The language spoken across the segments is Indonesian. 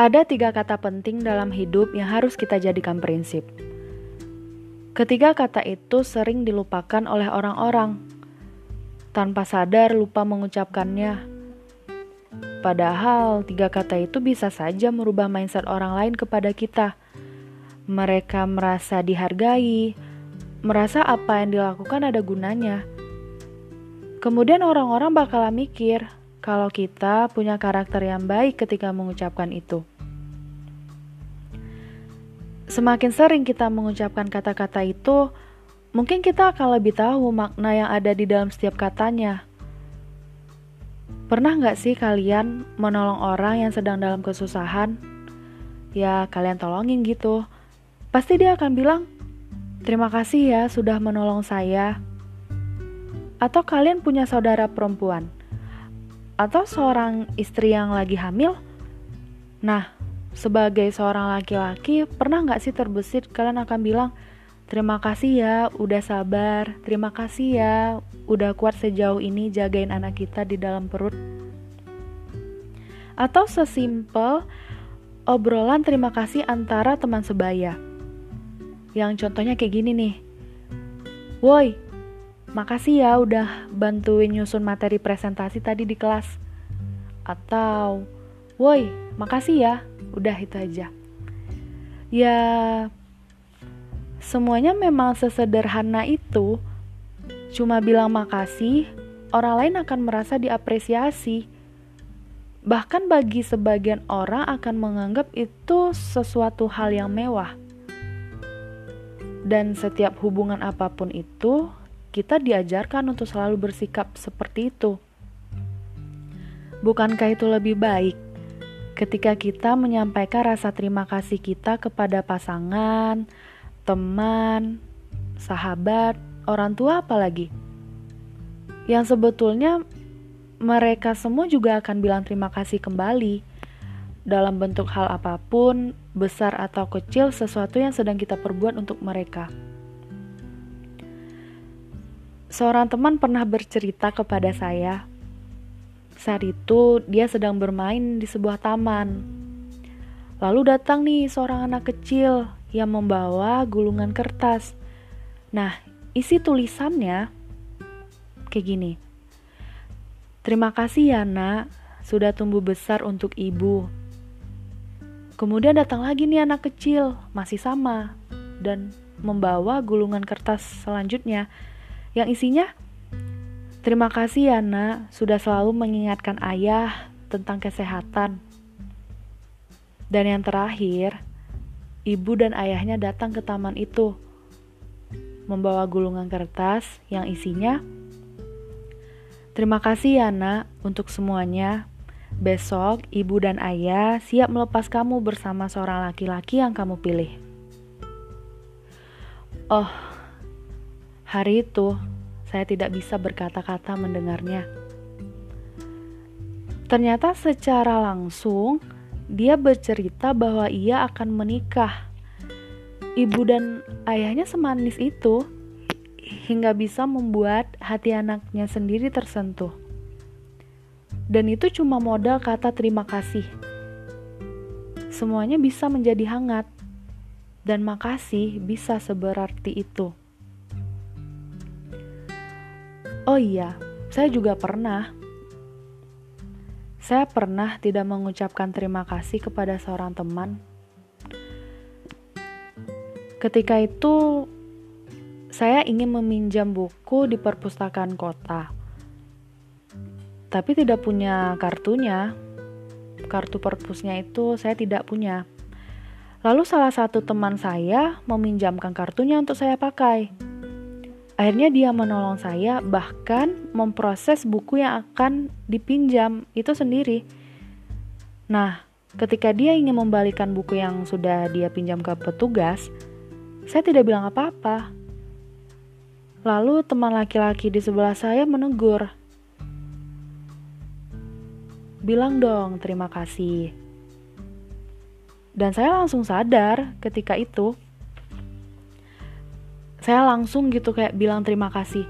Ada tiga kata penting dalam hidup yang harus kita jadikan prinsip. Ketiga kata itu sering dilupakan oleh orang-orang. Tanpa sadar lupa mengucapkannya. Padahal tiga kata itu bisa saja merubah mindset orang lain kepada kita. Mereka merasa dihargai, merasa apa yang dilakukan ada gunanya. Kemudian orang-orang bakal mikir, kalau kita punya karakter yang baik ketika mengucapkan itu. Semakin sering kita mengucapkan kata-kata itu, mungkin kita akan lebih tahu makna yang ada di dalam setiap katanya. Pernah nggak sih kalian menolong orang yang sedang dalam kesusahan? Ya, kalian tolongin gitu. Pasti dia akan bilang, terima kasih ya sudah menolong saya. Atau kalian punya saudara perempuan, atau seorang istri yang lagi hamil. Nah, sebagai seorang laki-laki, pernah nggak sih terbesit kalian akan bilang, terima kasih ya udah sabar, terima kasih ya udah kuat sejauh ini jagain anak kita di dalam perut. Atau sesimpel obrolan terima kasih antara teman sebaya. Yang contohnya kayak gini nih. Woi, Makasih ya udah bantuin nyusun materi presentasi tadi di kelas. Atau, woi, makasih ya, udah itu aja. Ya, semuanya memang sesederhana itu. Cuma bilang makasih, orang lain akan merasa diapresiasi. Bahkan bagi sebagian orang akan menganggap itu sesuatu hal yang mewah. Dan setiap hubungan apa pun itu kita diajarkan untuk selalu bersikap seperti itu. Bukankah itu lebih baik ketika kita menyampaikan rasa terima kasih kita kepada pasangan, teman, sahabat, orang tua, apalagi yang sebetulnya mereka semua juga akan bilang terima kasih kembali dalam bentuk hal apa pun, besar atau kecil, sesuatu yang sedang kita perbuat untuk mereka. Seorang teman pernah bercerita kepada saya. Saat itu dia sedang bermain di sebuah taman. Lalu datang nih seorang anak kecil yang membawa gulungan kertas. Nah, isi tulisannya kayak gini. Terima kasih ya nak, sudah tumbuh besar untuk ibu. Kemudian datang lagi nih anak kecil, masih sama, dan membawa gulungan kertas selanjutnya yang isinya Terima kasih ya nak, sudah selalu mengingatkan ayah tentang kesehatan. Dan yang terakhir, ibu dan ayahnya datang ke taman itu, membawa gulungan kertas yang isinya Terima kasih ya nak untuk semuanya. Besok ibu dan ayah siap melepas kamu bersama seorang laki-laki yang kamu pilih. Oh, Hari itu, saya tidak bisa berkata-kata mendengarnya. Ternyata secara langsung, dia bercerita bahwa ia akan menikah. Ibu dan ayahnya semanis itu hingga bisa membuat hati anaknya sendiri tersentuh. Dan itu cuma modal kata terima kasih. Semuanya bisa menjadi hangat, dan makasih bisa seberarti itu. Oh iya, saya juga pernah. Saya pernah tidak mengucapkan terima kasih kepada seorang teman. Ketika itu, saya ingin meminjam buku di perpustakaan kota, tapi tidak punya kartunya. Kartu perpusnya itu saya tidak punya. Lalu, salah satu teman saya meminjamkan kartunya untuk saya pakai. Akhirnya dia menolong saya bahkan memproses buku yang akan dipinjam itu sendiri. Nah, ketika dia ingin membalikan buku yang sudah dia pinjam ke petugas, saya tidak bilang apa-apa. Lalu teman laki-laki di sebelah saya menegur. Bilang dong terima kasih. Dan saya langsung sadar ketika itu saya langsung gitu kayak bilang terima kasih.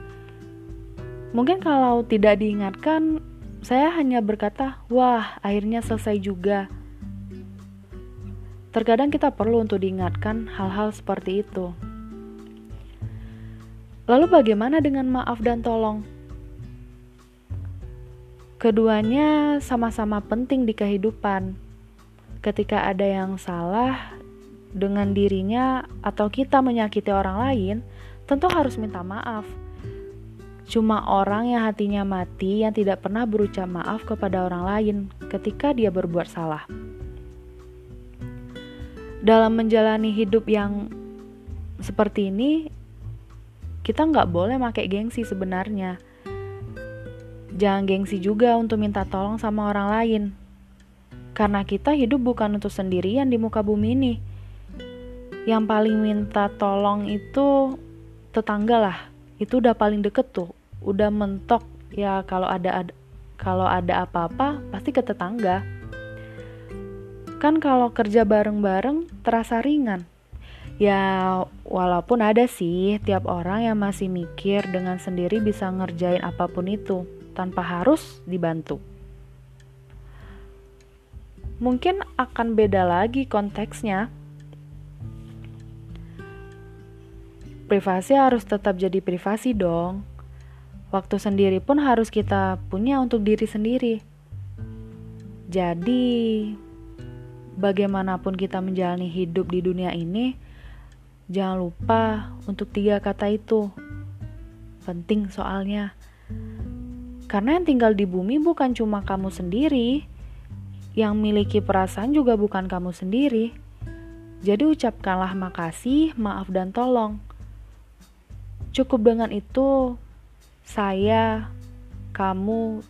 Mungkin kalau tidak diingatkan, saya hanya berkata, "Wah, akhirnya selesai juga." terkadang kita perlu untuk diingatkan hal-hal seperti itu. Lalu, bagaimana dengan maaf dan tolong? Keduanya sama-sama penting di kehidupan. Ketika ada yang salah dengan dirinya atau kita menyakiti orang lain, tentu harus minta maaf. Cuma orang yang hatinya mati yang tidak pernah berucap maaf kepada orang lain ketika dia berbuat salah. Dalam menjalani hidup yang seperti ini, kita nggak boleh pakai gengsi sebenarnya Jangan gengsi juga untuk minta tolong sama orang lain. Karena kita hidup bukan untuk sendirian di muka bumi ini. Yang paling minta tolong itu tetangga lah. Itu udah paling deket tuh. Udah mentok ya kalau ada, ada kalau ada apa-apa pasti ke tetangga. Kan kalau kerja bareng-bareng terasa ringan. Ya, walaupun ada sih tiap orang yang masih mikir dengan sendiri bisa ngerjain apa pun itu tanpa harus dibantu. Mungkin akan beda lagi konteksnya. Privasi harus tetap jadi privasi dong. Waktu sendiri pun harus kita punya untuk diri sendiri. Jadi, bagaimanapun kita menjalani hidup di dunia ini, jangan lupa untuk tiga kata itu. Penting soalnya. Karena yang tinggal di bumi bukan cuma kamu sendiri, yang miliki perasaan juga bukan kamu sendiri. Jadi ucapkanlah makasih, maaf dan tolong. Cukup dengan itu, saya, kamu,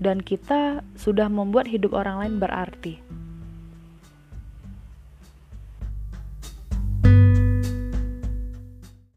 dan kita sudah membuat hidup orang lain berarti.